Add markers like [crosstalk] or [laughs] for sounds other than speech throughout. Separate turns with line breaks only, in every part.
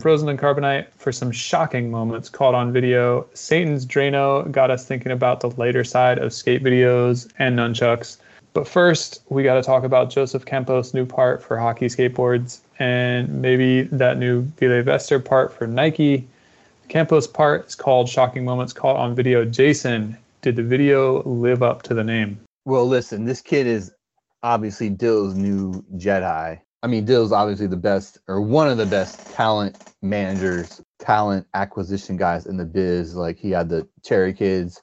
Frozen in Carbonite for some shocking moments caught on video. Satan's Drano got us thinking about the lighter side of skate videos and nunchucks. But first, we got to talk about Joseph Campos' new part for hockey skateboards and maybe that new Ville Wester part for Nike. Campos' part is called Shocking Moments Caught on Video. Jason, did the video live up to the name?
Well, listen, this kid is obviously Dill's new Jedi. I mean, Dill's obviously the best or one of the best talent managers, talent acquisition guys in the biz. Like he had the Cherry Kids.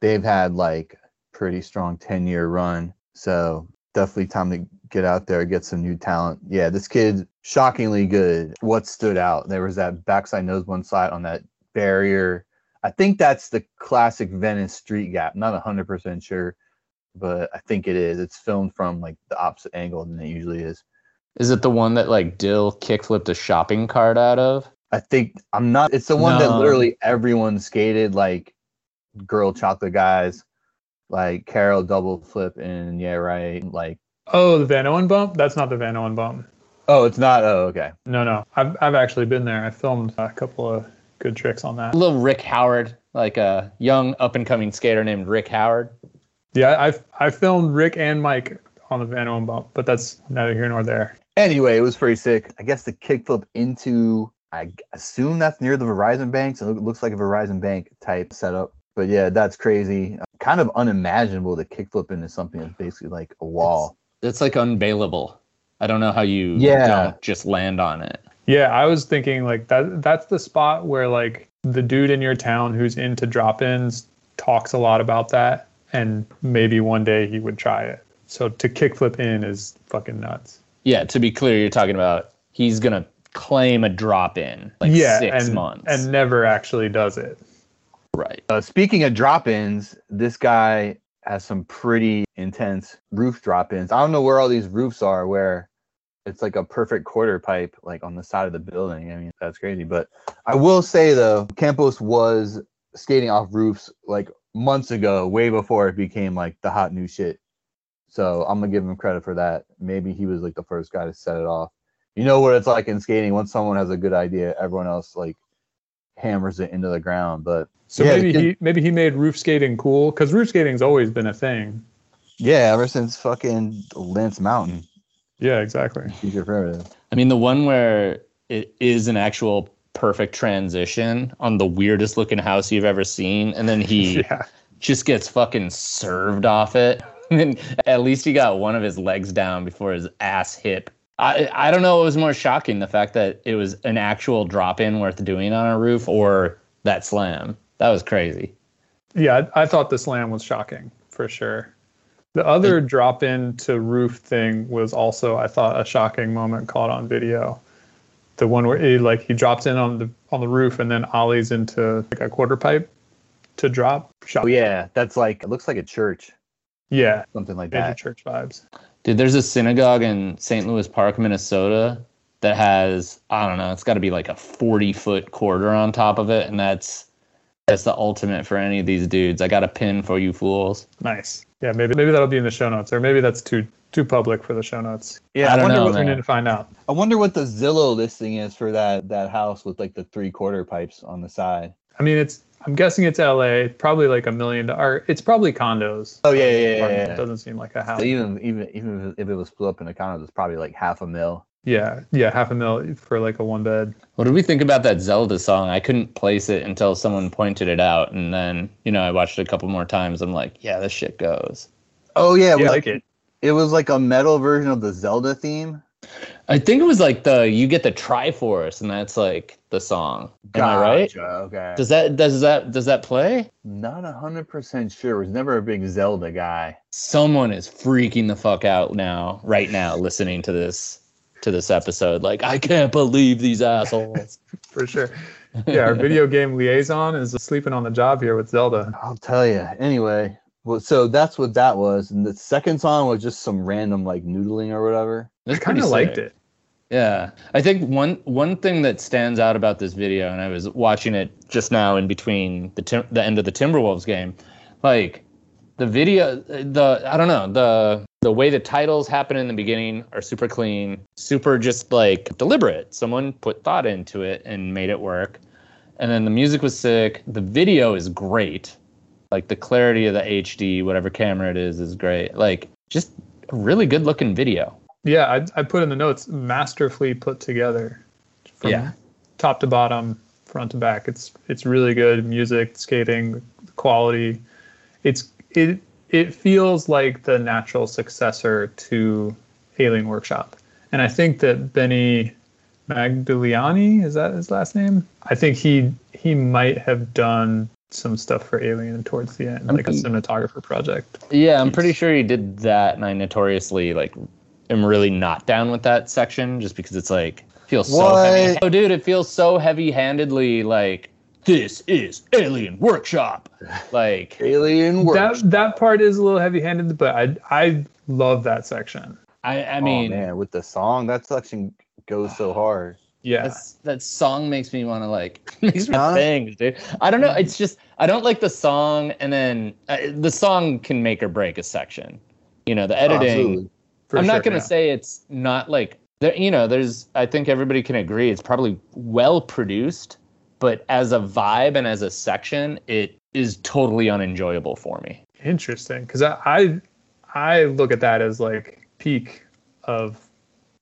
They've had like pretty strong 10 year run. So definitely time to get out there, get some new talent. Yeah, this kid shockingly good. What stood out? There was that backside nose one side on that barrier. I think that's the classic Venice street gap. Not hundred percent sure, but I think it is. It's filmed from like the opposite angle than it usually is.
Is it the one that like Dill kickflipped a shopping cart out of?
I think I'm not. It's the one no. that literally everyone skated, like girl chocolate guys, like Carroll double flip and yeah, right, like.
Oh, the Van Owen bump. That's not the Van Owen bump.
Oh, it's not. Oh, okay.
No, no. I've I've actually been there. I filmed a couple of good tricks on that.
A little Rick Howard, like a young up and coming skater named Rick Howard.
Yeah, I've I filmed Rick and Mike on the Van Owen bump, but that's neither here nor there.
Anyway, it was pretty sick. I guess the kickflip into I assume that's near the Verizon bank, so it looks like a Verizon bank type setup. But yeah, that's crazy. Um, kind of unimaginable to kickflip into something that's basically like a wall.
It's, it's like unbailable. I don't know how you yeah. don't just land on it.
Yeah, I was thinking like that that's the spot where like the dude in your town who's into drop-ins talks a lot about that and maybe one day he would try it. So to kickflip in is fucking nuts.
Yeah, to be clear, you're talking about he's gonna claim a drop in like yeah, six
and,
months
and never actually does it.
Right.
Uh, speaking of drop ins, this guy has some pretty intense roof drop ins. I don't know where all these roofs are where it's like a perfect quarter pipe like on the side of the building. I mean, that's crazy. But I will say though, Campos was skating off roofs like months ago, way before it became like the hot new shit. So I'm gonna give him credit for that. Maybe he was like the first guy to set it off. You know what it's like in skating. Once someone has a good idea, everyone else like hammers it into the ground. But
so yeah, maybe kid, he maybe he made roof skating cool because roof skating's always been a thing.
Yeah, ever since fucking Lance Mountain.
Yeah, exactly.
I mean, the one where it is an actual perfect transition on the weirdest looking house you've ever seen, and then he [laughs] yeah. just gets fucking served off it. [laughs] and at least he got one of his legs down before his ass hit. I I don't know what was more shocking, the fact that it was an actual drop in worth doing on a roof or that slam. That was crazy.
Yeah, I, I thought the slam was shocking for sure. The other drop in to roof thing was also, I thought, a shocking moment caught on video. The one where he like he drops in on the on the roof and then ollies into like a quarter pipe to drop.
Oh yeah, that's like it looks like a church.
Yeah,
something like that.
Church vibes.
Dude, there's a synagogue in St. Louis Park, Minnesota, that has I don't know, it's got to be like a 40 foot quarter on top of it, and that's that's the ultimate for any of these dudes. I got a pin for you fools.
Nice. Yeah, maybe maybe that'll be in the show notes, or maybe that's too too public for the show notes.
Yeah,
I,
I
wonder
know,
what man. we need to find out.
I wonder what the Zillow listing is for that that house with like the three quarter pipes on the side.
I mean, it's I'm guessing it's L.A. Probably like a million. Or it's probably condos.
Oh yeah, yeah, yeah. yeah, yeah.
It doesn't seem like a house.
So even even even if it was split up into condos, it's probably like half a mil.
Yeah, yeah, half a mil for like a one bed.
What did we think about that Zelda song? I couldn't place it until someone pointed it out, and then you know I watched it a couple more times. I'm like, yeah, this shit goes.
Oh yeah,
yeah, like it.
It was like a metal version of the Zelda theme.
I think it was like the you get the Triforce, and that's like the song. Am gotcha. I right?
Okay.
Does that does that does that play?
Not hundred percent sure. Was never a big Zelda guy.
Someone is freaking the fuck out now, right now, listening to this to this episode. Like, I can't believe these assholes. [laughs]
For sure. Yeah, our video game liaison is sleeping on the job here with Zelda.
I'll tell you. Anyway, well, so that's what that was, and the second song was just some random like noodling or whatever.
I kind of liked it.
Yeah, I think one one thing that stands out about this video, and I was watching it just now in between the tim- the end of the Timberwolves game, like the video, the I don't know the the way the titles happen in the beginning are super clean, super just like deliberate. Someone put thought into it and made it work. And then the music was sick. The video is great. Like the clarity of the HD, whatever camera it is, is great. Like just a really good looking video.
Yeah, I, I put in the notes masterfully put together. From
Yeah.
top to bottom, front to back. It's it's really good music, skating, quality. It's it it feels like the natural successor to Alien Workshop. And I think that Benny Magdaliani, is that his last name? I think he he might have done some stuff for Alien towards the end, like a
I'm-
cinematographer project.
Yeah, I'm pretty sure he did that, and I notoriously like am really not down with that section just because it's like feels so heavy. Oh, dude, it feels so heavy-handedly like this is Alien Workshop. Like,
Alien work.
That that part is a little heavy-handed, but I I love that section.
I, I
oh
mean,
man, with the song, that section goes so hard.
Yeah.
That's, that song makes me want to like [laughs] makes me think, dude. I don't know. It's just I don't like the song, and then uh, the song can make or break a section. You know, the editing.
Absolutely.
for
I'm not gonna
yeah.
say it's not like there. You know, there's. I think everybody can agree it's probably well produced, but as a vibe and as a section, it is totally unenjoyable for me.
Interesting, because I, I I look at that as like peak of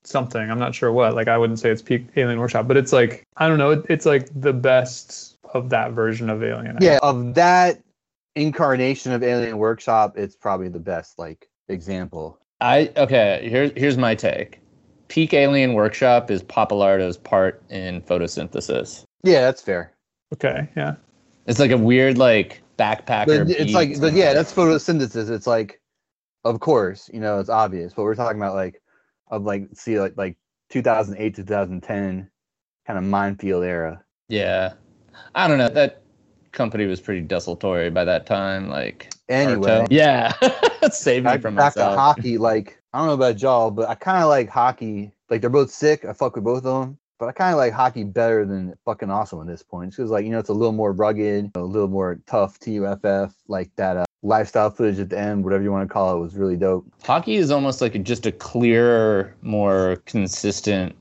something. I'm not sure what. Like I wouldn't say it's peak Alien Workshop, but it's like I don't know. It, it's like the best of that version of Alien.
Yeah, of that incarnation of Alien Workshop, it's probably the best like example.
I okay. Here's here's my take. Peak Alien Workshop is Pappalardo's part in photosynthesis.
Yeah, that's fair.
Okay. Yeah.
It's like a weird like backpacker.
But it's like, but yeah, that's photosynthesis. It's like, of course, you know, it's obvious, but we're talking about like, of like, see, like, like 2008 to 2010 kind of Mindfield era.
yeah. I don't know. That company was pretty desultory by that time. Like
Anyway,
Arto. yeah, [laughs] save me
back,
from
back to hockey. Like, I don't know about y'all, but I kind of like hockey. Like, they're both sick. I fuck with both of them. But I kind of like hockey better than fucking awesome at this point. Because, like, you know, it's a little more rugged, a little more tough TUFF. Like, that uh, lifestyle footage at the end, whatever you want to call it, was really dope.
Hockey is almost like a, just a clearer, more consistent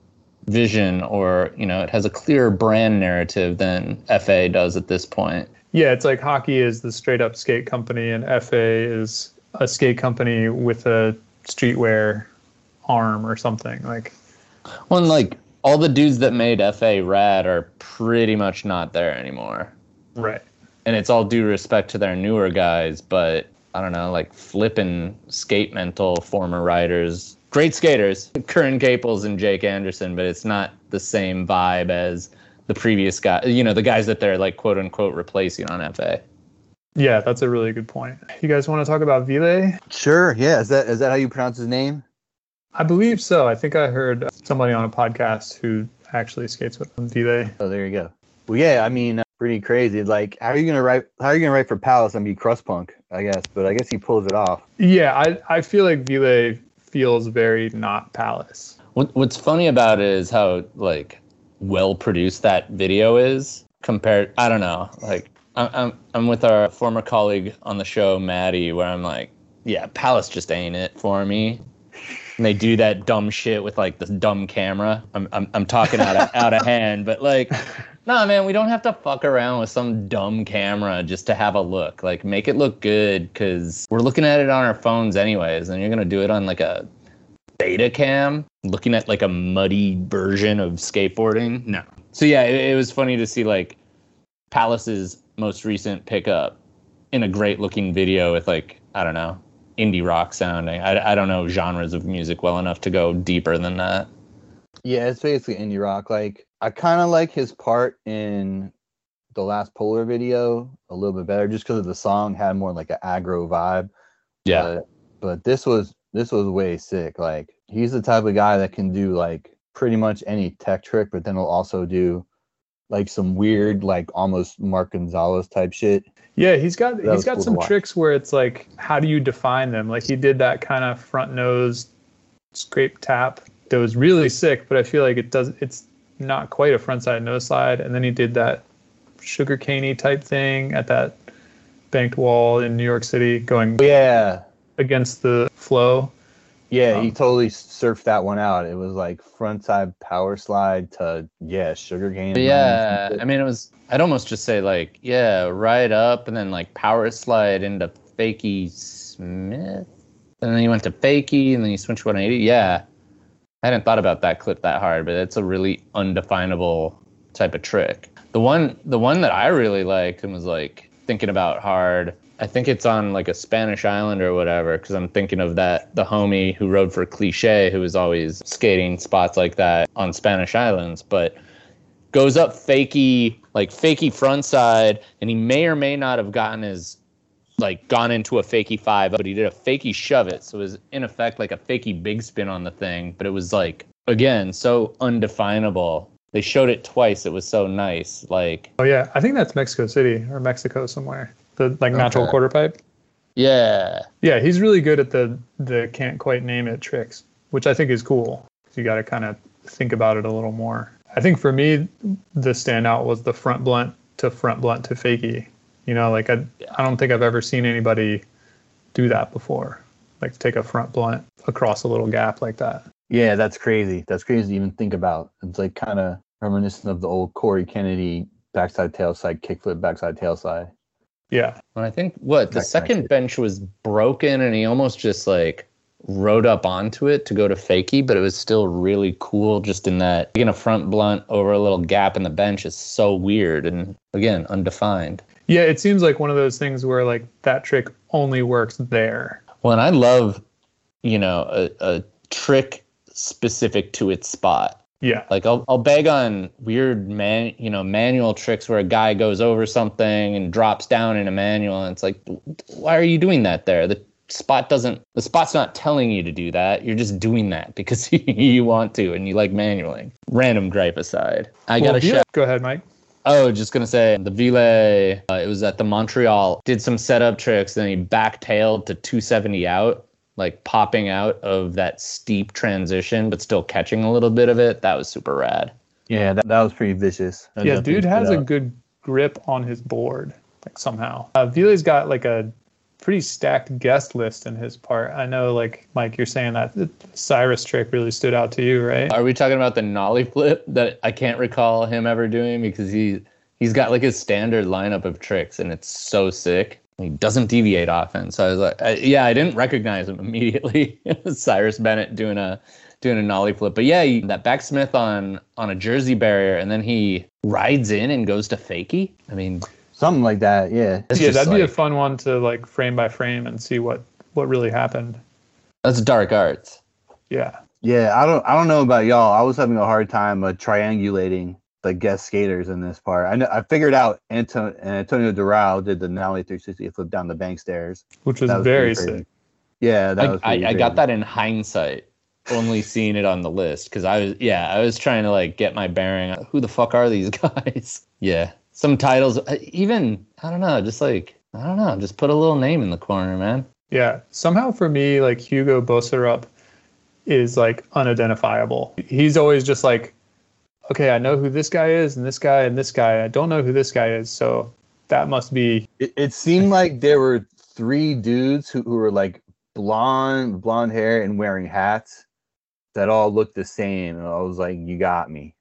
vision, or you know, it has a clearer brand narrative than FA does at this point.
Yeah. It's like hockey is the straight up skate company, and FA is a skate company with a streetwear arm or something. Like
Well, and, like all the dudes that made FA rad are pretty much not there anymore.
right.
And it's all due respect to their newer guys, but I don't know, like flipping skate mental former riders, great skaters, Curran Caples and Jake Anderson, but it's not the same vibe as the previous guy, you know, the guys that they're like quote unquote replacing on FA.
Yeah, that's a really good point. You guys want to talk about Ville?
Sure. Yeah. Is that is that how you pronounce his name?
I believe so. I think I heard somebody on a podcast who actually skates with him, Ville.
Oh, there you go. Well, yeah. I mean, uh, pretty crazy. Like, how are you gonna write? How are you gonna write for Palace and be crust punk? I guess, but I guess he pulls it off.
Yeah, I, I feel like Ville feels very not Palace.
What, what's funny about it is how like well produced that video is compared. I don't know, like I'm I'm I'm with our former colleague on the show, Maddie, where I'm like, yeah, Palace just ain't it for me. And they do that dumb shit with like this dumb camera. I'm I'm I'm talking out of out of hand, but like, nah, man, we don't have to fuck around with some dumb camera just to have a look. Like, make it look good because we're looking at it on our phones anyways, and you're gonna do it on like a beta cam looking at like a muddy version of skateboarding no so yeah it, it was funny to see like palace's most recent pickup in a great looking video with like i don't know indie rock sounding I, I don't know genres of music well enough to go deeper than that
Yeah, it's basically indie rock. Like, I kind of like his part in the last Polar video a little bit better, just because the song had more like an aggro vibe. Yeah. But, but this was this was way sick. Like, he's the type of guy that can do like pretty much any tech trick, but then he'll also do like some weird, like almost Mark Gonzalez type shit.
Yeah, he's got
That
he's got
cool
some tricks where it's like, how do you define them? Like he did that kind of front nose scrape tap that was really sick, but I feel like it does it's not quite a front side nose slide. And then he did that sugar caney type thing at that banked wall in New York City, going
Yeah,
against the flow.
Yeah, he
Um,
totally surfed that one out. It was like frontside power slide to yeah, sugar cane.
Yeah, I mean, it was. I'd almost just say like, yeah, right up, and then like power slide into Fakey Smith, and then he went to Fakey, and then he switched 180. Yeah, I hadn't thought about that clip that hard, but it's a really undefinable type of trick. The one, the one that I really liked and was like thinking about hard. I think it's on like a Spanish island or whatever, because I'm thinking of that the homie who rode for Cliche, who was always skating spots like that on Spanish islands, but goes up fakey like fakey front side and he may or may not have gotten his like gone into a fakey five but he did a fakey shove it so it was in effect like a fakey big spin on the thing but it was like again so undefinable they showed it twice it was so nice like
Oh yeah, I think that's Mexico City or Mexico somewhere. The like natural
Okay.
quarter pipe.
yeah
Yeah, he's really good at the the can't quite name it tricks, which I think is cool. You got to kind of think about it a little more. I think for me, the standout was the front blunt to front blunt to fakie. You know, like I I don't think I've ever seen anybody do that before. Like take a front blunt across a little gap like that.
Yeah, that's crazy. That's crazy to even think about. It's like kind of reminiscent of the old Corey Kennedy backside tailside kickflip backside tailside.
Yeah,
and i think what the
That
second
shit.
bench was broken and he almost just like rode up onto it to go to fakey but it was still really cool just in that taking a front blunt over a little gap in the bench is so weird and again undefined
yeah. It seems like one of those things where like that trick only works there.
Well, and I love, you know, a, a trick specific to its spot.
Yeah,
Like I'll I'll beg on weird man, you know, manual tricks where a guy goes over something and drops down in a manual, and it's like, why are you doing that there? The spot doesn't. The spot's not telling you to do that. You're just doing that because [laughs] you want to and you like manualing. Random gripe aside, I
Well,
got a shout.
Go ahead, Mike.
Oh, just gonna say the Ville. Uh, it was at the Montreal. Did some setup tricks, then he backtailed to 270 out, like popping out of that steep transition, but still catching a little bit of it. That was super rad.
Yeah, that, that was pretty vicious. That
Yeah, dude has a good grip on his board, like somehow. Uh, Ville's got like a pretty stacked guest list in his part. I know, like Mike, you're saying that the Cyrus trick really stood out to you, right?
Are we talking about the nollie flip that I can't recall him ever doing because he he's got like his standard lineup of tricks and it's so sick. He doesn't deviate often. So I was like, I, yeah, I didn't recognize him [laughs] immediately. [laughs] Cyrus Bennett doing a doing a nollie flip, but yeah, he, that backsmith on on a jersey barrier, and then he rides in and goes to fakie. I mean,
something like that. Yeah,
that's
yeah, that'd be a fun one to like frame by frame and see what what really happened.
that's dark arts.
Yeah,
yeah. I don't I don't know about y'all. I was having a hard time uh, triangulating the guest skaters in this part. I know I figured out Anto- Antonio Doral did the Nollie 360 flip down the bank stairs.
which was,
That was
very
pretty crazy.
sick.
Yeah, that
I,
was.
I,
pretty
I got that in hindsight, only seeing it on the list because I was yeah I was trying to like get my bearing. Who the fuck are these [laughs] guys? yeah, some titles uh, even I don't know, just like I don't know, just put a little name in the corner, man.
Yeah, somehow for me, like Hugo Boserup is like unidentifiable. He's always just like, okay, I know who this guy is and this guy and this guy. I don't know who this guy is, so that must be
It, it seemed [laughs] like there were three dudes who, who were like blonde, blonde hair and wearing hats that all looked the same. And I was like, "You got me."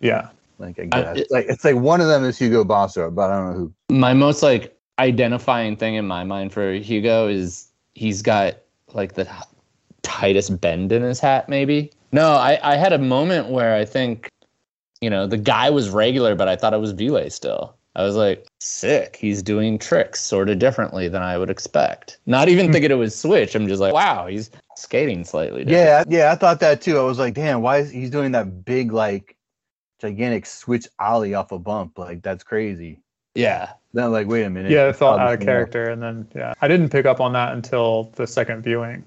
yeah.
Like I
I-
guess
it-
like it's like one of them is Hugo Boserup, but I don't know who.
My most like identifying thing in my mind for Hugo is he's got like the tightest bend in his hat, maybe. No, I, I had a moment where I think, you know, the guy was regular, but I thought it was Ville still. I was like, sick. He's doing tricks sort of differently than I would expect. Not even thinking it was switch. I'm just like, wow, he's skating slightly different.
Yeah, yeah, I thought that too. I was like, "Damn, why is he's doing that big like gigantic switch ollie off a bump? Like that's crazy."
Yeah.
Then like, wait a minute.
Yeah, it felt out of character. And then, yeah, I didn't pick up on that until the second viewing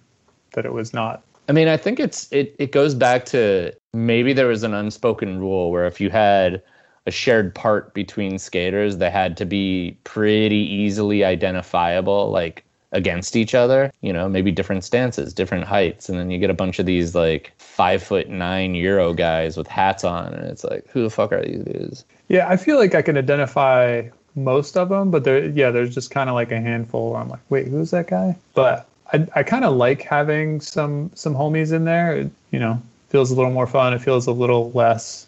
that it was not.
I mean, I think it's it it goes back to maybe there was an unspoken rule where if you had a shared part between skaters, they had to be pretty easily identifiable, like against each other. You know, maybe different stances, different heights, and then you get a bunch of these like five foot nine Euro guys with hats on, and it's like, who the fuck are these dudes?
Yeah, I feel like I can identify most of them, but there, yeah, there's just kind of like a handful. Where I'm like, wait, who's that guy? But I, I kind of like having some some homies in there. It, you know, feels a little more fun. It feels a little less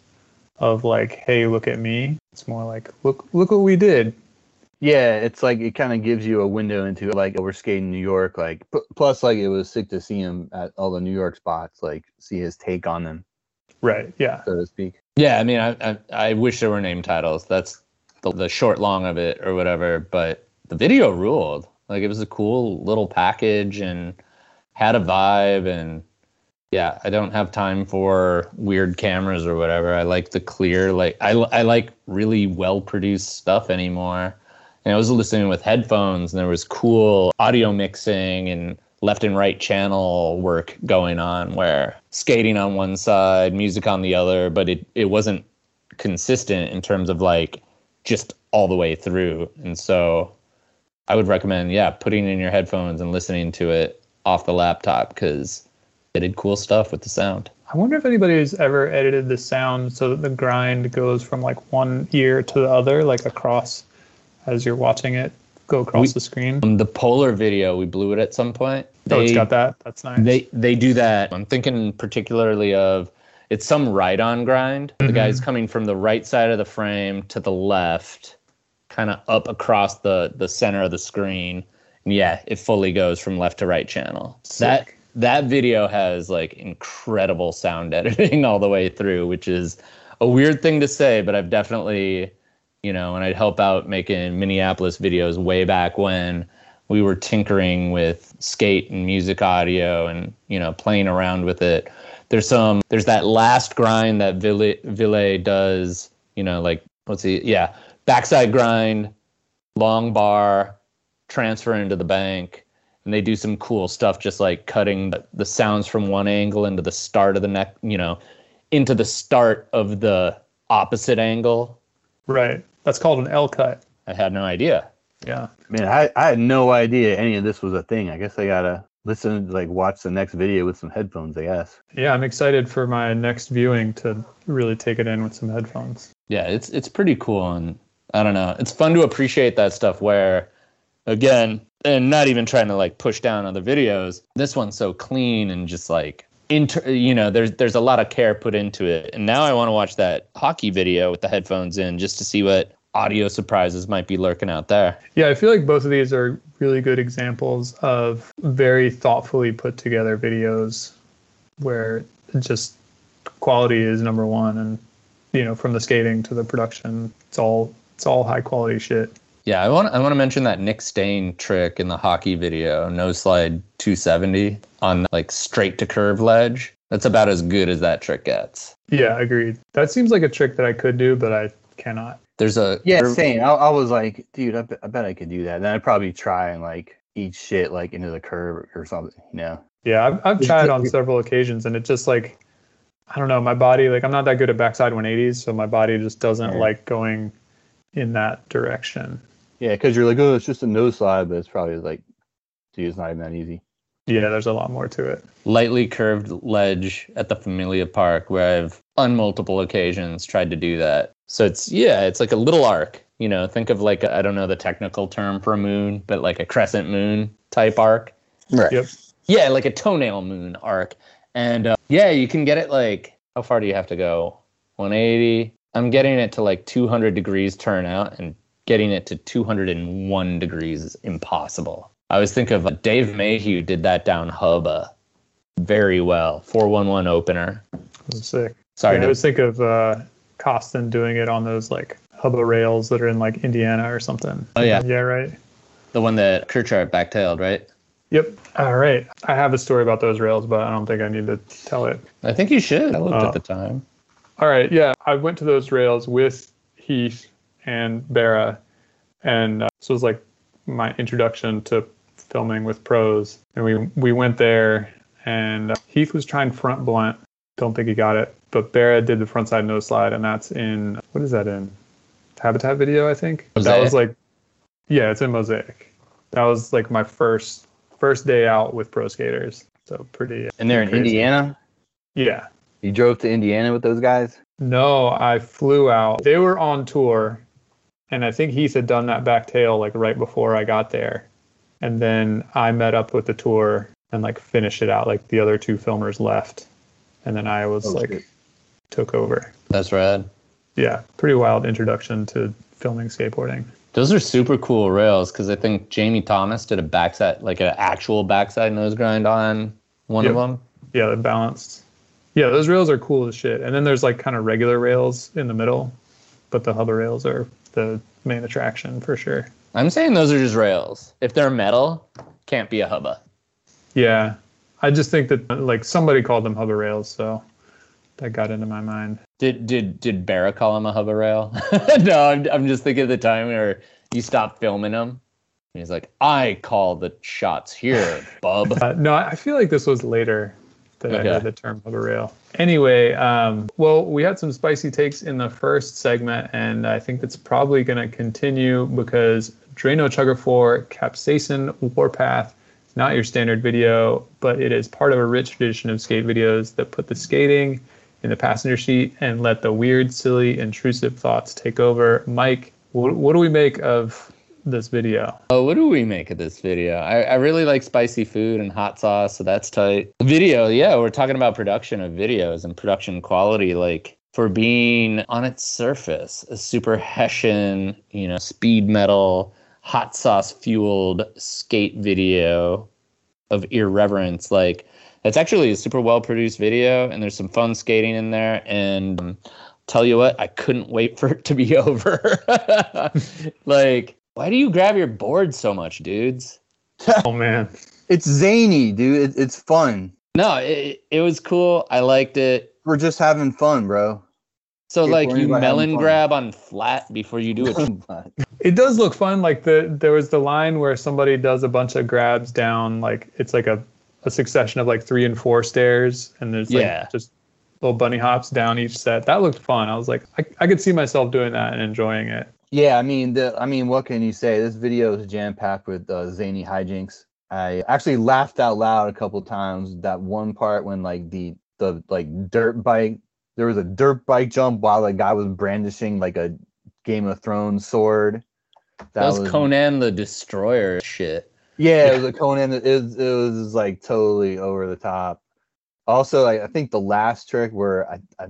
of like, hey, look at me. It's more like, look look what we did.
Yeah, it's like it kind of gives you a window into like we're skating New York. Like p- plus, like it was sick to see him at all the New York spots. Like see his take on them,
Right. Yeah.
so to speak.
Yeah, I mean, I, I I wish there were name titles. That's the, the short long of it or whatever. But the video ruled. Like it was a cool little package and had a vibe. And yeah, I don't have time for weird cameras or whatever. I like the clear. Like I I like really well produced stuff anymore. And I was listening with headphones, and there was cool audio mixing and left and right channel work going on where skating on one side, music on the other, but it, it wasn't consistent in terms of like just all the way through. And so I would recommend, yeah, putting in your headphones and listening to it off the laptop because they did cool stuff with the sound.
I wonder if anybody has ever edited the sound so that the grind goes from like one ear to the other, like across as you're watching it go across
We-
the screen.
Um, the polar video, we blew it at some point.
oh, it's
They-
got that. That's nice.
They they do that. I'm thinking particularly of it's some right on grind. The guy's coming from the right side of the frame to the left, kind of up across the the center of the screen. And yeah, it fully goes from left to right channel. That that video has like incredible sound [laughs] editing all the way through, which is a weird thing to say, but I've definitely, you know, and I'd help out making Minneapolis videos way back when we were tinkering with skate and music audio and, you know, playing around with it. There's some there's that last grind that Ville, Ville does, you know, like let's see, yeah, backside grind, long bar, transfer into the bank and they do some cool stuff just like cutting the, the sounds from one angle into the start of the neck you know into the start of the opposite angle
right. That's called an L cut.
i had no idea
Yeah.
Man, I, I had no idea any of this was a thing. I guess I gotta listen, like watch the next video with some headphones. I guess.
Yeah, I'm excited for my next viewing to really take it in with some headphones.
yeah it's it's pretty cool and i don't know it's fun to appreciate that stuff where again and not even trying to like push down other videos this one's so clean and just like inter you know there's there's a lot of care put into it and now i want to watch that hockey video with the headphones in just to see what audio surprises might be lurking out there
Yeah, I feel like both of these are really good examples of very thoughtfully put together videos where just quality is number one and you know, from the skating to the production, it's all it's all high quality shit.
Yeah, I want I want to mention that Nik Stain trick in the hockey video, no slide 270 on like straight to curve ledge. That's about as good as that trick gets.
Yeah, agreed. That seems like a trick that I could do, but I cannot.
There's a
Yeah,
curve-
same. I, I was like, dude, I, bet- I bet I could do that. Then I'd probably try and like eat shit like into the curb or something. You know.
Yeah, I've, I've tried on several occasions, and it just like, I don't know, my body like I'm not that good at backside 180s, so my body just doesn't
Yeah.
like going in that direction.
Yeah, because you're like, oh, it's just a nose slide, but it's probably like, dude, it's not even that easy.
Yeah, there's a lot more to it.
lightly curved ledge at the Familia Park where I've on multiple occasions tried to do that. So it's yeah, it's like a little arc. You know, think of like I I don't know the technical term for a moon, but like a crescent moon type arc.
Right.
Yep.
Yeah, like a toenail moon arc. And uh, yeah, you can get it like how far do you have to go? 180. I'm getting it to like 200 degrees turnout and getting it to 201 degrees is impossible. I always think of uh, Dave Mayhew did that down Hubba very well. 411 opener.
It was sick.
Sorry,
yeah, I always think of uh, Koston doing it on those like hubba rails that are in like Indiana or something.
Oh, yeah.
Yeah, right.
the one that Kirchart backtailed, right?
Yep. All right. I have a story about those rails, but I don't think I need to tell it.
I think you should. I looked
Oh.
at the time.
All right. Yeah, I went to those rails with Heath and Bera, and uh, this was like my introduction to filming with pros. And we we went there, and uh, Heath was trying front blunt. Don't think he got it, but Bera did the front side nose slide, and that's in what is that in? Habitat video, I think. That was like, yeah, it's in Mosaic. That was like my first first day out with pro skaters. So pretty. uh,
And they're in
Crazy.
Indiana.
Yeah.
You drove to Indiana with those guys.
No, I flew out. They were on tour, and I think Heath had done that back tail like right before I got there. and then I met up with the tour and like finished it out. Like the other two filmers left, and then I was
Oh,
like
shit.
took over.
That's rad.
Yeah, pretty wild introduction to filming skateboarding.
Those are super cool rails because I think Jamie Thomas did a backside, like an actual backside nose grind on one of them.
Yeah, they're balanced. Yeah, those rails are cool as shit. And then there's like kind of regular rails in the middle, but the hubba rails are the main attraction for sure.
I'm saying those are just rails. If they're metal, can't be a hubba.
Yeah, I just think that like somebody called them hubba rails, so that got into my mind.
Did did did Barra call him a hubba rail? [laughs] no, I'm I'm just thinking of the time where you stopped filming him. And he's like, I call the shots here, bub.
Uh, no, I feel like this was later that
Okay.
I heard the term hubba rail. Anyway, um, well, we had some spicy takes in the first segment, and I think that's probably going to continue because Drano Chugger 4 Capsaicin Warpath is not your standard video, but it is part of a rich tradition of skate videos that put the skating in the passenger seat and let the weird, silly, intrusive thoughts take over. Mike, what, what do we make of this video?
Oh, what do we make of this video? I, I really like spicy food and hot sauce, so that's tight. Video, yeah, we're talking about production of videos and production quality. Like for being on its surface, a super Hessian, you know, speed metal, hot sauce fueled skate video of irreverence. Like it's actually a super well produced video, and there's some fun skating in there. And um, tell you what, I couldn't wait for it to be [laughs] over. [laughs] like, why do you grab your board so much, dudes? [laughs]
Oh, man.
It's zany, dude. It, it's fun.
No, it, it was cool. I liked it.
We're just having fun, bro.
So, like, you melon grab on flat before you do it. [laughs]
It does look fun. Like the there was the line where somebody does a bunch of grabs down, like it's like a, a succession of like three and four stairs, and there's like
Yeah.
just little bunny hops down each set. That looked fun. I was like, I, I could see myself doing that and enjoying it.
Yeah, I mean, the, I mean, what can you say? This video is jam packed with uh, zany hijinks. I actually laughed out loud a couple times. That one part when like the the like dirt bike, there was a dirt bike jump while the guy was brandishing like a Game of Thrones sword.
That was Conan the Destroyer shit.
Yeah, it was a [laughs] Conan. It was, it was like totally over the top. Also, I, I think the last trick where I, I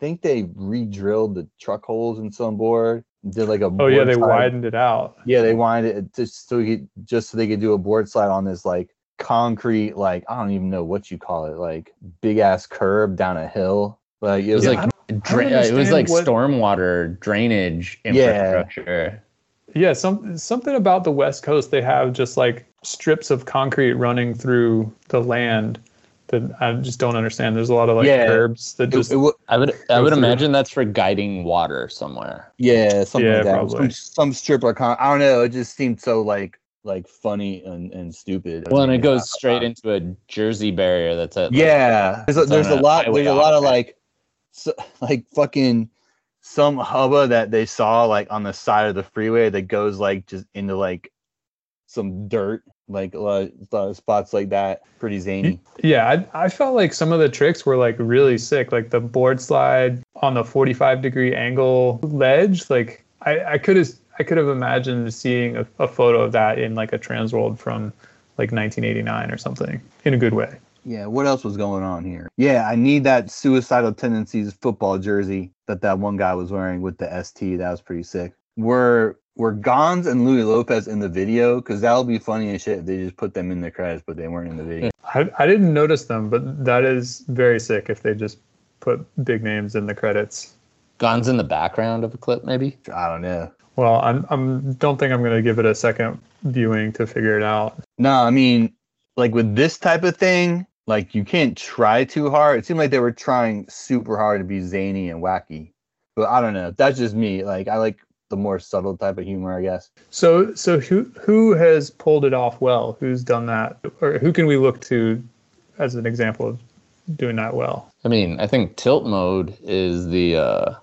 think they re-drilled the truck holes in some board, did like a
Oh yeah, they
slide.
widened it out.
Yeah, they widened it just so he just so they could do a board slide on this like concrete, like I don't even know what you call it, like big ass curb down a hill. Like it
was
Yeah,
like dra- it was like
what-
stormwater drainage
Yeah.
infrastructure.
Yeah, some something about the West Coast. They have just like strips of concrete running through the land that I just don't understand. There's a lot of like
Yeah.
curbs that just
it wa-
I would I
Go
would
through.
imagine that's for guiding water somewhere.
yeah, something
Yeah,
like that.
probably.
Some, some strip of con- I don't know. It just seemed so like like funny and, and stupid.
Well, and it
Yeah.
goes straight into a Jersey barrier that's at like,
Yeah, there's a, there's a
a
lot. There's a lot of
off,
like, so, like fucking some hubba that they saw like on the side of the freeway that goes like just into like some dirt, like a lot, a lot of spots like that. Pretty zany.
Yeah, I, I felt like some of the tricks were like really sick, like the board slide on the 45 degree angle ledge. Like I, I could have I could have imagined seeing a, a photo of that in like a Transworld from like 1989 or something in a good way.
Yeah. What else was going on here? Yeah, I need that suicidal tendencies football jersey that that one guy was wearing with the ST. That was pretty sick. Were were Gonz and Louis Lopez in the video? Because that would be funny as shit if they just put them in the credits, but they weren't in the video.
I, I didn't notice them, but that is very sick if they just put big names in the credits.
guns in the background of a clip, maybe.
I don't know.
Well, I'm I'm don't think I'm gonna give it a second viewing to figure it out.
No, I mean, like with this type of thing, like you can't try too hard. It seemed like they were trying super hard to be zany and wacky. But I don't know. That's just me. Like I like the more subtle type of humor, I guess.
So so who who has pulled it off well? Who's done that, or who can we look to as an example of doing that well?
I mean, I think tilt mode is the uh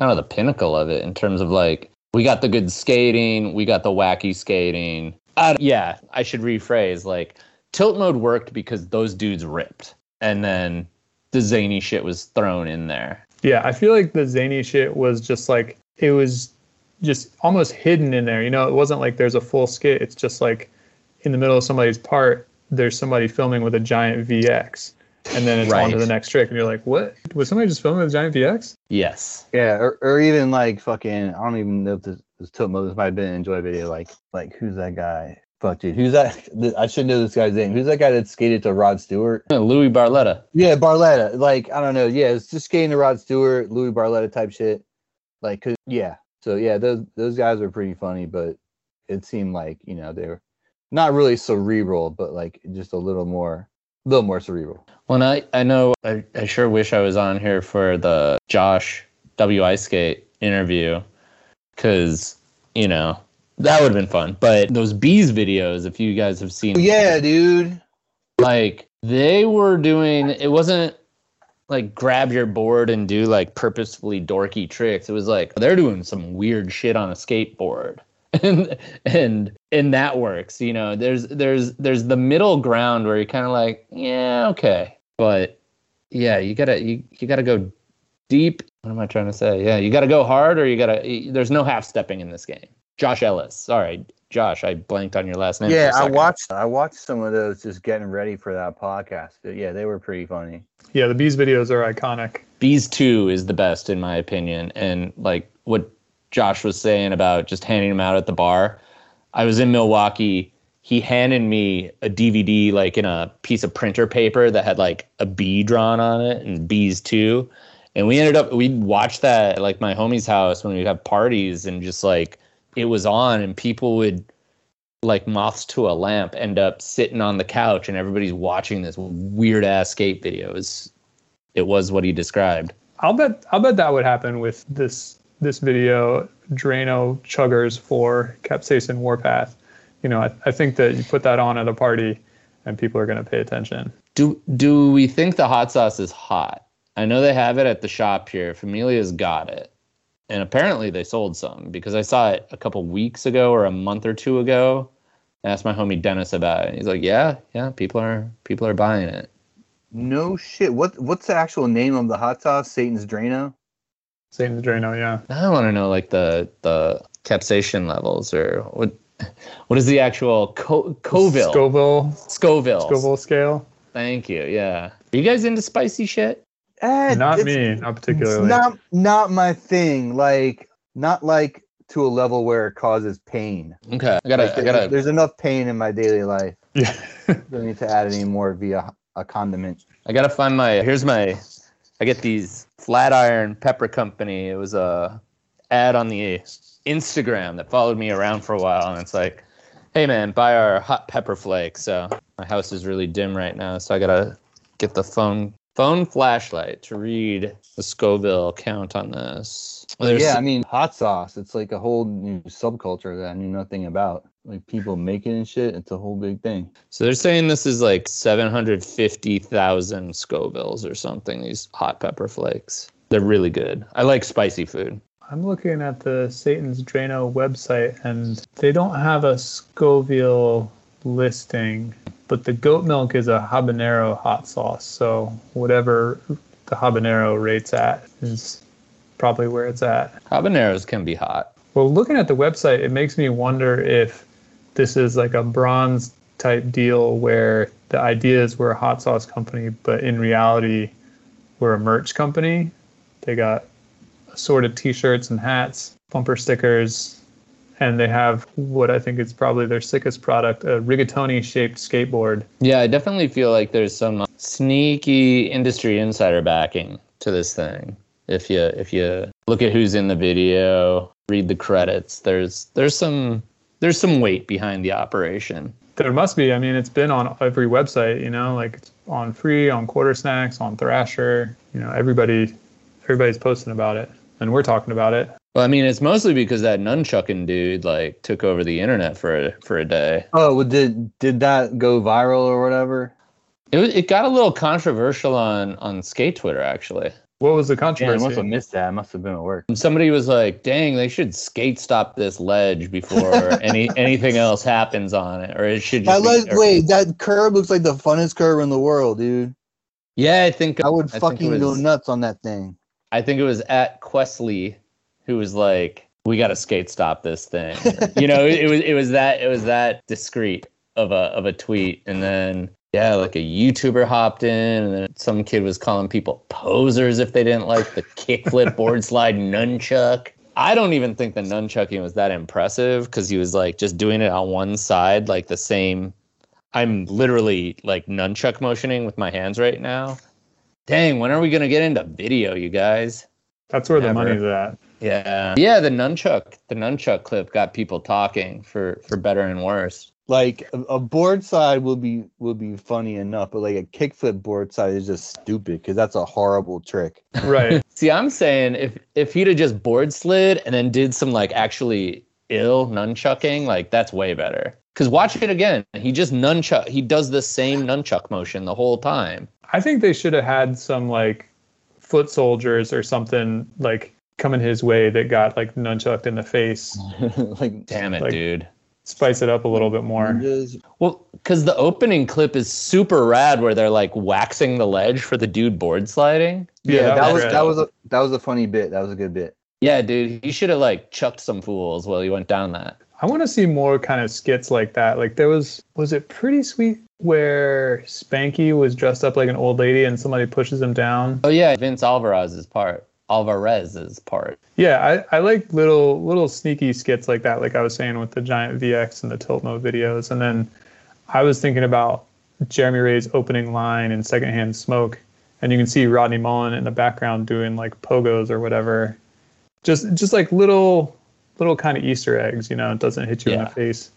kind of the pinnacle of it in terms of like we got the good skating, we got the wacky skating. I, yeah, I should rephrase like tilt mode worked because those dudes ripped, and then the zany shit was thrown in there.
Yeah, I feel like the zany shit was just like it was just almost hidden in there. You know, it wasn't like there's a full skit. It's just like in the middle of somebody's part, there's somebody filming with a giant VX, and then it's on to the next trick, and you're like, what? Was somebody just filming with a giant VX?
Yes.
Yeah, or, or even like fucking I don't even know if this was Tomo. This might have been an Enjoi video. Like like who's that guy? Fuck dude, who's that? [laughs] I should know this guy's name. Who's that guy that skated to Rod Stewart?
Uh, Louis Barletta.
Yeah, Barletta. Like I don't know. Yeah, it's just skating to Rod Stewart, Louis Barletta type shit. Like 'cause- yeah. So yeah, those those guys were pretty funny, but it seemed like you know they were not really cerebral, but like just a little more, a little more cerebral.
Well, and I, I know I, I sure wish I was on here for the Josh WI Skate interview because, you know, that would have been fun. But those bees videos, if you guys have seen, oh,
Yeah, dude.
like they were doing, it wasn't like grab your board and do like purposefully dorky tricks. It was like they're doing some weird shit on a skateboard. [laughs] And and and that works, you know. There's there's there's the middle ground where you're kind of like, yeah, okay, but yeah, you gotta you, you gotta go deep. What am I trying to say? Yeah, you gotta go hard, or you gotta. y- There's no half stepping in this game. Josh Ellis, sorry, Josh, I blanked on your last name.
Yeah, I watched I watched some of those just getting ready for that podcast. But yeah, they were pretty funny.
Yeah, the bees videos are iconic.
Bees 2 is the best in my opinion. And like what Josh was saying about just handing them out at the bar. I was in Milwaukee. He handed me a DVD like in a piece of printer paper that had like a bee drawn on it and bees 2. And we ended up we'd watch that at like my homie's house when we'd have parties and just like it was on and people would like moths to a lamp end up sitting on the couch and everybody's watching this weird ass skate video. It was it was what he described.
I'll bet I'll bet that would happen with this this video Drano chuggers for Capsaicin Warpath. You know, I, I think that you put that on at a party and people are going to pay attention.
Do do we think the hot sauce is hot? I know they have it at the shop here. Familia's got it. And apparently they sold some because I saw it a couple weeks ago or a month or two ago. I asked my homie Dennis about it. He's like, "Yeah, yeah, people are people are buying it."
No shit. What what's the actual name of the hot sauce? Satan's Drano.
Satan's Drano, yeah.
I want to know like the the capsaicin levels or what what is the actual Co- Coville
Scoville
Scoville
Scoville scale.
Thank you. Yeah. Are you guys into spicy shit?
Eh,
Not me, not particularly.
not not my thing. Like not like to a level where it causes pain.
Okay. I gotta
Like,
I gotta
There's enough pain in my daily life.
yeah. [laughs]
Don't need to add any more via a condiment.
I gotta find my. Here's my. I get these Flatiron Pepper Company. It was a ad on the Instagram that followed me around for a while, and it's like, "Hey man, buy our hot pepper flakes." So my house is really dim right now, so I gotta get the phone phone flashlight to read the Scoville count on this. There's-
yeah, I mean hot sauce. It's like a whole new subculture that I knew nothing about. Like people making and shit. It's a whole big thing.
So they're saying this is like 750,000 Scovilles or something, these hot pepper flakes. They're really good. I like spicy food.
I'm looking at the Satan's Drano website and they don't have a Scoville listing, but the goat milk is a habanero hot sauce. So whatever the habanero rates at is probably where it's at.
Habaneros can be hot.
Well, looking at the website, it makes me wonder if this is like a bronze type deal where the idea is we're a hot sauce company, but in reality, we're a merch company. They got assorted T-shirts and hats, bumper stickers, and they have what I think is probably their sickest product: a rigatoni-shaped skateboard.
Yeah, I definitely feel like there's some sneaky industry insider backing to this thing. If you if you look at who's in the video, read the credits, there's there's some there's some weight behind the operation.
There must be. I mean, it's been on every website. You know, like it's on Free, on Quarter Snacks, on Thrasher. You know, everybody, everybody's posting about it, and we're talking about it.
Well, I mean, it's mostly because that nunchucking dude like took over the internet for a, for a day.
Oh, well, did did that go viral or whatever?
It was, it got a little controversial on on skate Twitter actually.
What was the
Yeah, I must have missed that. I must have been at work.
Somebody was like, "Dang, they should skate stop this ledge before [laughs] any anything else happens on it, or it should
That
just
le-
be,
wait, that curb looks like the funnest curb in the world, dude.
Yeah, I think
I would
I
fucking
it
go nuts on that thing.
I think it was at Questley who was like, "We got to skate stop this thing." you know, it, it was it was that it was that discreet of a of a tweet, and then yeah, like a YouTuber hopped in, and then some kid was calling people posers if they didn't like the kickflip board slide nunchuck. I don't even think the nunchucking was that impressive because he was like just doing it on one side, like the same. I'm literally like nunchuck motioning with my hands right now. Dang, when are we gonna get into video, you guys?
That's where the money's at.
Yeah, yeah. The nunchuck, the nunchuck clip got people talking for for better and worse.
Like a, a board side will be will be funny enough, but like a kickflip board side is just stupid because that's a horrible trick. [laughs]
Right.
See, I'm saying if if he'd have just board slid and then did some like actually ill nunchucking, like that's way better. Cause watch it again. He just nunchuck. He does the same nunchuck motion the whole time.
I think they should have had some like foot soldiers or something like coming his way that got like nunchucked in the face. [laughs]
like
Damn it,
Like-
dude.
Spice it up a little bit more.
Well, because the opening clip is super rad, where they're like waxing the ledge for the dude board sliding.
Yeah,
that
that,
was
was
rad.
that was a that was a funny bit. That was a good bit.
Yeah, dude, he should have like chucked some fools while he went down that.
I want to see more kind of skits like that. Like there was was it pretty sweet where Spanky was dressed up like an old lady and somebody pushes him down.
Oh yeah, Vince Alvarez's part, Alvarez's part.
Yeah, I, I like little little sneaky skits like that, like I was saying with the giant VX and the tilt mode videos. And then I was thinking about Jeremy Wray's opening line in Secondhand Smoke, and you can see Rodney Mullen in the background doing like pogos or whatever. Just just like little little kind of Easter eggs, you know, it doesn't hit you in the face.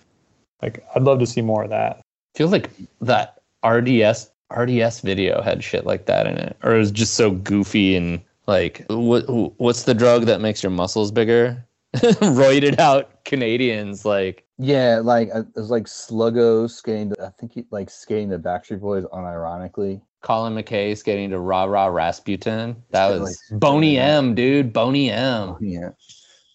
Like I'd love to see more of that.
I feel like that RDS RDS video had shit like that in it, or it was just so goofy and like what what's the drug that makes your muscles bigger? [laughs] Roided out Canadians like
Yeah, like uh, it was like Sluggo skating. To, I think he like skating the Backstreet Boys unironically.
Colin McKay skating to Rah Rah Rasputin. That
Shit
was
like-
Boney M, dude. Boney M.
Yeah,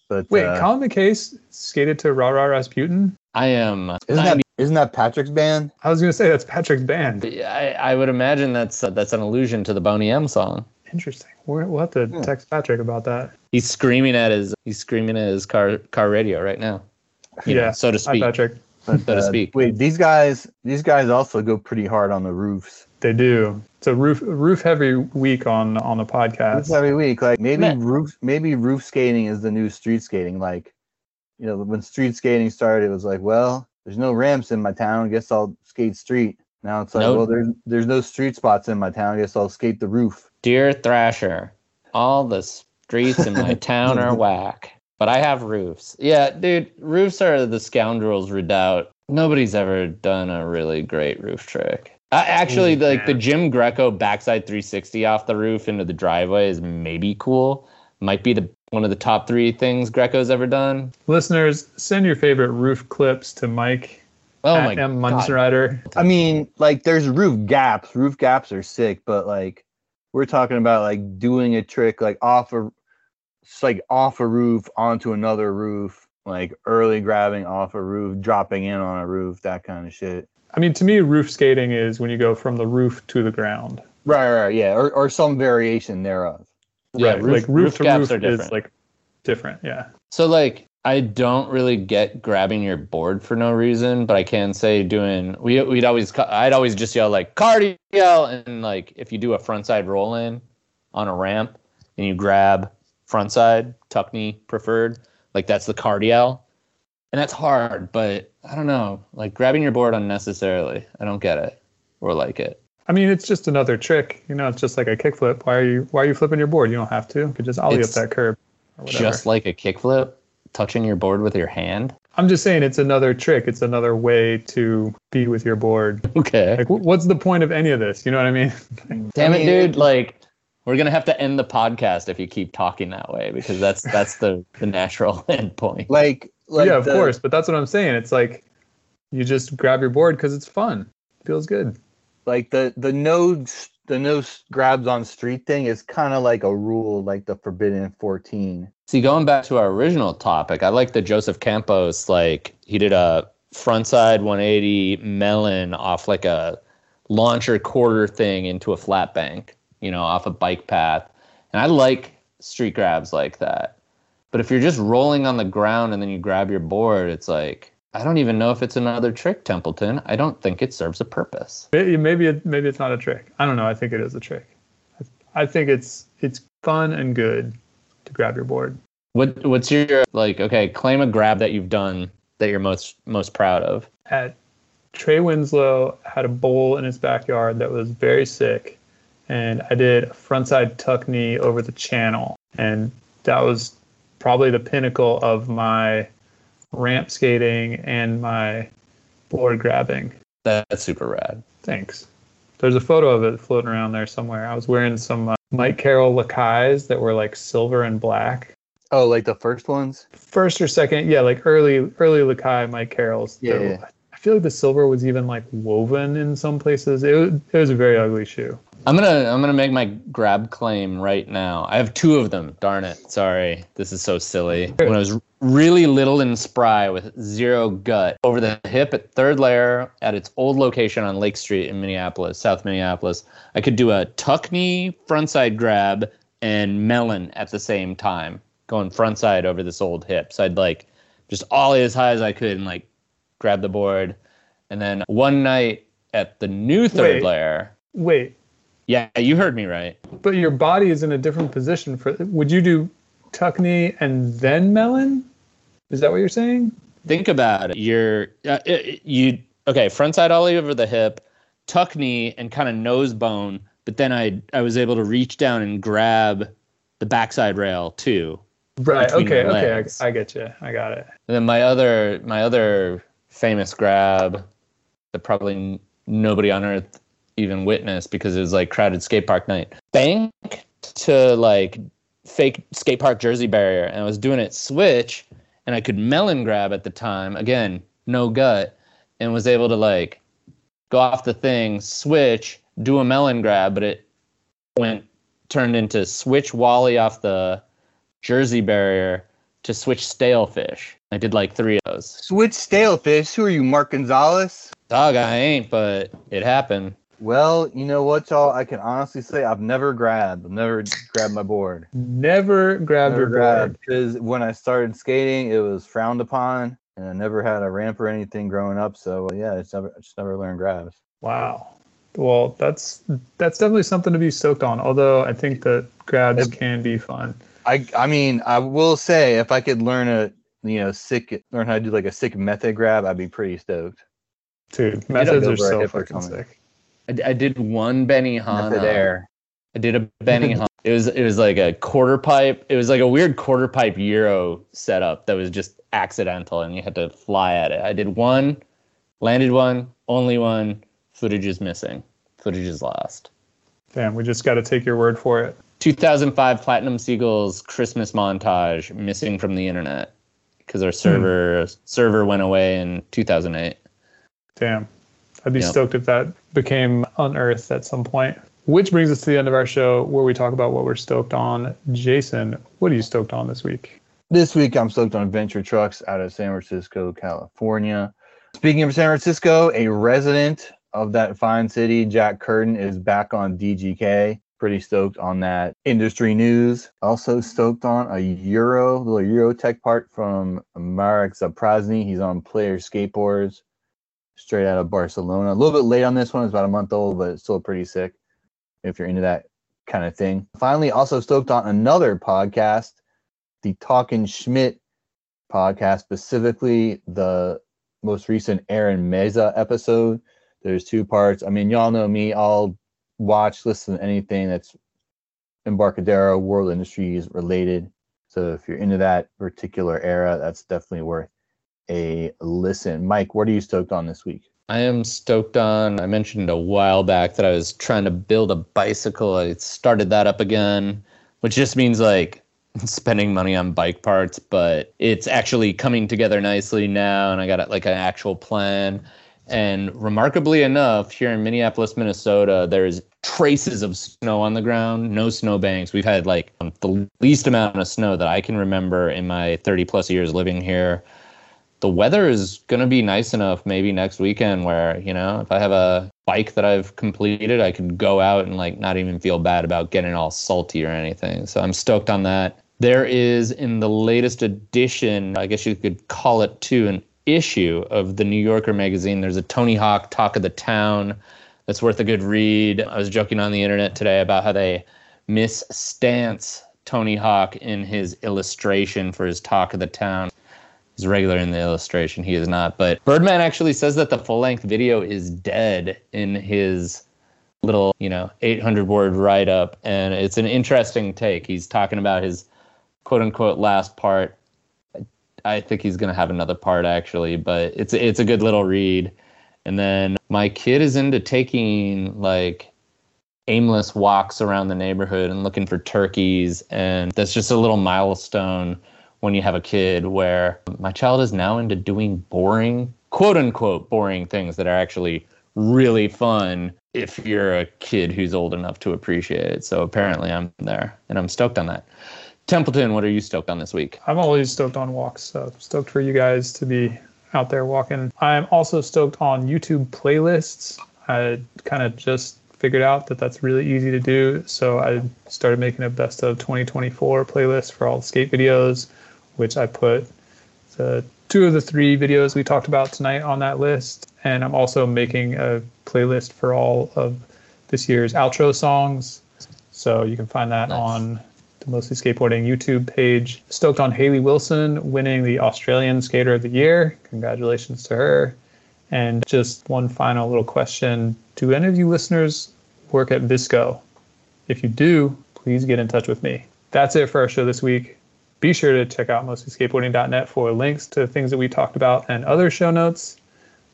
but
Wait,
uh,
Colin McKay s- skated to Rah Rah Rasputin?
I am.
isn't that isn't that Patrick's band?
I was gonna say that's Patrick's band.
I, I would imagine that's uh, that's an allusion to the Boney M song.
Interesting. We're, we'll have to
Yeah.
text Patrick about that.
He's screaming at his he's screaming at his car car radio right now. you know,
Yeah.
so to speak.
Hi,
speak.
Patrick.
But,
So to uh, speak.
Wait, these guys these guys also go pretty hard on the roofs.
They do. It's a roof roof heavy week on on the
It's
podcast.
every week. Like maybe
Man.
roof maybe roof skating is the new street skating. Like, you know, when street skating started, it was like, well, there's no ramps in my town. I guess I'll skate street. Now it's like,
No.
well, there's there's no street spots in my town. I guess I'll skate the roof.
Dear Thrasher, all the streets in my [laughs] town are whack, but I have roofs. Yeah, dude, roofs are the scoundrel's redoubt. Nobody's ever done a really great roof trick. Uh, actually,
Ooh,
like the. Jim Greco backside 360 off the roof into the driveway is maybe cool. Might be the one of the top three things Greco's ever done.
Listeners, send your favorite roof clips to Mike
Oh
at
my
M
god!
Munzenrider.
I mean, like there's roof gaps. Roof gaps are sick, but like we're talking about like doing a trick like off a like off a roof onto another roof, like early grabbing off a roof, dropping in on a roof, that kind of shit.
I mean, to me, roof skating is when you go from the roof to the ground.
Right, right, yeah, or or some variation thereof.
Yeah,
right.
roof-
like roof,
roof
to roof
are
is
different.
like different. Yeah.
So like I don't really get grabbing your board for no reason, but I can say doing we we'd always I'd always just yell like cardio and like if you do a frontside roll in on a ramp and you grab frontside tuck knee preferred like that's the cardio and that's hard but I don't know like grabbing your board unnecessarily I don't get it or like it
I mean, it's just another trick. You know, it's just like a kickflip. Why are you Why are you flipping your board? You don't have to. You could just ollie
It's
up that curb. Or whatever.
just like a kickflip touching your board with your hand
I'm just saying, it's another trick. It's another way to be with your board.
okay
Like, what's the point of any of this? You know what I mean? [laughs]
Damn it, dude! Like, we're gonna have to end the podcast if you keep talking that way because that's that's the the natural [laughs] end point.
Like, like
yeah, of
the-
course. But that's what I'm saying. It's like you just grab your board because it's fun. Feels good.
like the the no s- the no grabs on street thing is kind of like a rule, like the forbidden fourteen.
See, going back to our original topic, I like the Joseph Campos. Like, he did a frontside 180 melon off like a launcher quarter thing into a flat bank, you know, off a bike path, and I like street grabs like that. But if you're just rolling on the ground and then you grab your board, it's like I don't even know if it's another trick, Templeton. I don't think it serves a purpose.
Maybe maybe, it, maybe it's not a trick. I don't know. I think it is a trick. I think it's it's fun and good to grab your board.
What what's your like? Okay, claim a grab that you've done that you're most most proud of.
At Trey Winslow had a bowl in his backyard that was very sick, and I did a frontside tuck knee over the channel, and that was probably the pinnacle of my ramp skating and my board grabbing.
That's super rad.
Thanks. There's a photo of it floating around there somewhere. I was wearing some uh, Mike Carroll Lakais that were like silver and black.
Oh, like the first ones?
First or second, yeah, like early early Lakai Mike Carrolls.
Yeah, yeah.
Feel like the silver was even like woven in some places. It was, it was a very ugly shoe.
I'm gonna I'm gonna make my grab claim right now. I have two of them. Darn it! Sorry, this is so silly. When I was really little and spry with zero gut, over the hip at Third Lair at its old location on Lake Street in Minneapolis, South Minneapolis, I could do a tuck knee frontside grab and melon at the same time, going frontside over this old hip. So I'd like just ollie as high as I could and like grab the board. And then one night at the new third
Wait.
layer.
Wait,
Yeah, you heard me right.
but your body is in a different position for. Would you do tuck knee and then melon? Is that what you're saying?
think about it. You're uh, it- you okay? Frontside ollie over the hip, tuck knee, and kind of nose bone. But then I I was able to reach down and grab the backside rail too.
Right. Okay. Okay. I, I get you. I got it.
And then my other my other famous grab that probably nobody on earth even witnessed because it was like crowded skate park night. Bank to like fake skate park jersey barrier and I was doing it switch and I could melon grab at the time. Again, no gut and was able to like go off the thing, switch, do a melon grab, but it went turned into switch Wally off the jersey barrier to switch stale fish. I did like three of those.
Switch stalefish. Who are you, Mark Gonzalez?
Dog, I ain't, but it happened.
Well, you know what, y'all? I can honestly say I've never grabbed. I've never grabbed my board.
Never grab
Never
your
grabbed
board.
because when I started skating, it was frowned upon, and I never had a ramp or anything growing up. So yeah, it's never, I just never learned grabs.
Wow. Well, that's that's definitely something to be stoked on. Although I think that grabs
If-
can be fun.
I I mean, I will say if I could learn a you know sick learn how to do like a sick method grab, I'd be pretty stoked.
Dude, methods
go
are so fucking
something.
sick.
I, did one Benihana.
Method air.
I did a Benihana. It was it was like a quarter pipe. It was like a weird quarter pipe euro setup that was just accidental, and you had to fly at it. I did one, landed one, only one. Footage is missing. Footage is lost.
Damn, we just got to take your word for it.
2005 Platinum Seagulls Christmas montage missing from the internet because our server server went away in 2008.
Damn. I'd be
Yep.
stoked if that became unearthed at some point. Which brings us to the end of our show where we talk about what we're stoked on. Jason, what are you stoked on this week?
This week, I'm stoked on Venture Trucks out of San Francisco, California. Speaking of San Francisco, a resident of that fine city, Jack Curtin, is back on DGK. Pretty stoked on that industry news. Also stoked on a Euro, little Euro tech part from Marek Zaprazny. He's on Player Skateboards, straight out of Barcelona. A little bit late on this one. It's about a month old, but it's still pretty sick if you're into that kind of thing. Finally, also stoked on another podcast the Talking Schmidt podcast, specifically the most recent Aaron Meza episode. There's two parts. I mean, y'all know me. I'll watch, listen anything that's Embarcadero World Industries related. So if you're into that particular era, that's definitely worth a listen. Mike, what are you stoked on this week?
I am stoked on. I mentioned a while back that I was trying to build a bicycle. I started that up again, which just means like [laughs] spending money on bike parts, but it's actually coming together nicely now. And I got like an actual plan. And remarkably enough, here in Minneapolis, Minnesota, there's traces of snow on the ground, no snowbanks. We've had like um, the least amount of snow that I can remember in my 30 plus years living here. The weather is going to be nice enough maybe next weekend where you know if i have a bike that i've completed i could go out and like not even feel bad about getting all salty or anything. So i'm stoked on that. There is in the latest edition i guess you could call it too an issue of the New Yorker magazine. There's a Tony Hawk Talk of the Town that's worth a good read. I was joking on the internet today about how they misstance Tony Hawk in his illustration for his Talk of the Town. He's regular in the illustration, he is not. But Birdman actually says that the full length video is dead in his little, you know, 800 word write up. And it's an interesting take. He's talking about his quote unquote last part. I think he's going to have another part actually, but it's it's a good little read. And then my kid is into taking like aimless walks around the neighborhood and looking for turkeys and that's just a little milestone when you have a kid where my child is now into doing boring quote unquote boring things that are actually really fun if you're a kid who's old enough to appreciate it. So apparently I'm there and I'm stoked on that. Templeton, what are you stoked on this week?
I'm always stoked on walks, so stoked for you guys to be out there walking. I'm also stoked on YouTube playlists. I kind of just figured out that that's really easy to do, so I started making a best of 2024 playlist for all the skate videos, which I put the two of the three videos we talked about tonight on that list, and I'm also making a playlist for all of this year's outro songs. So you can find that nice. on Mostly Skateboarding YouTube page. Stoked on Haley Wilson winning the Australian Skater of the Year. Congratulations to her. And just one final little question Do any of you listeners work at Visco? If you do, please get in touch with me. That's it for our show this week. Be sure to check out mostlyskateboarding.net for links to things that we talked about and other show notes.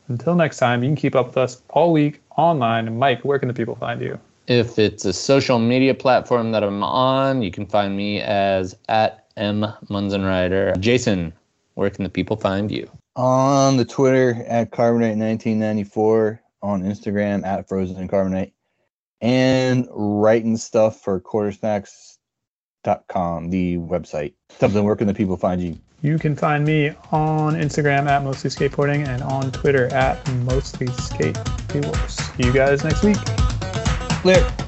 Until next time, you can keep up with us all week online. Mike, where can the people find you?
If it's a social media platform that I'm on, you can find me as at M Munzenrider. Jason, where can the people find you?
On the Twitter at Carbonite1994, on Instagram at Frozen Carbonite, and writing stuff for quartersnacks.com, the website. Something where can the people find you?
You can find me on Instagram at Mostly Skateboarding and on Twitter at Mostly Skate. See you guys next week.
Later.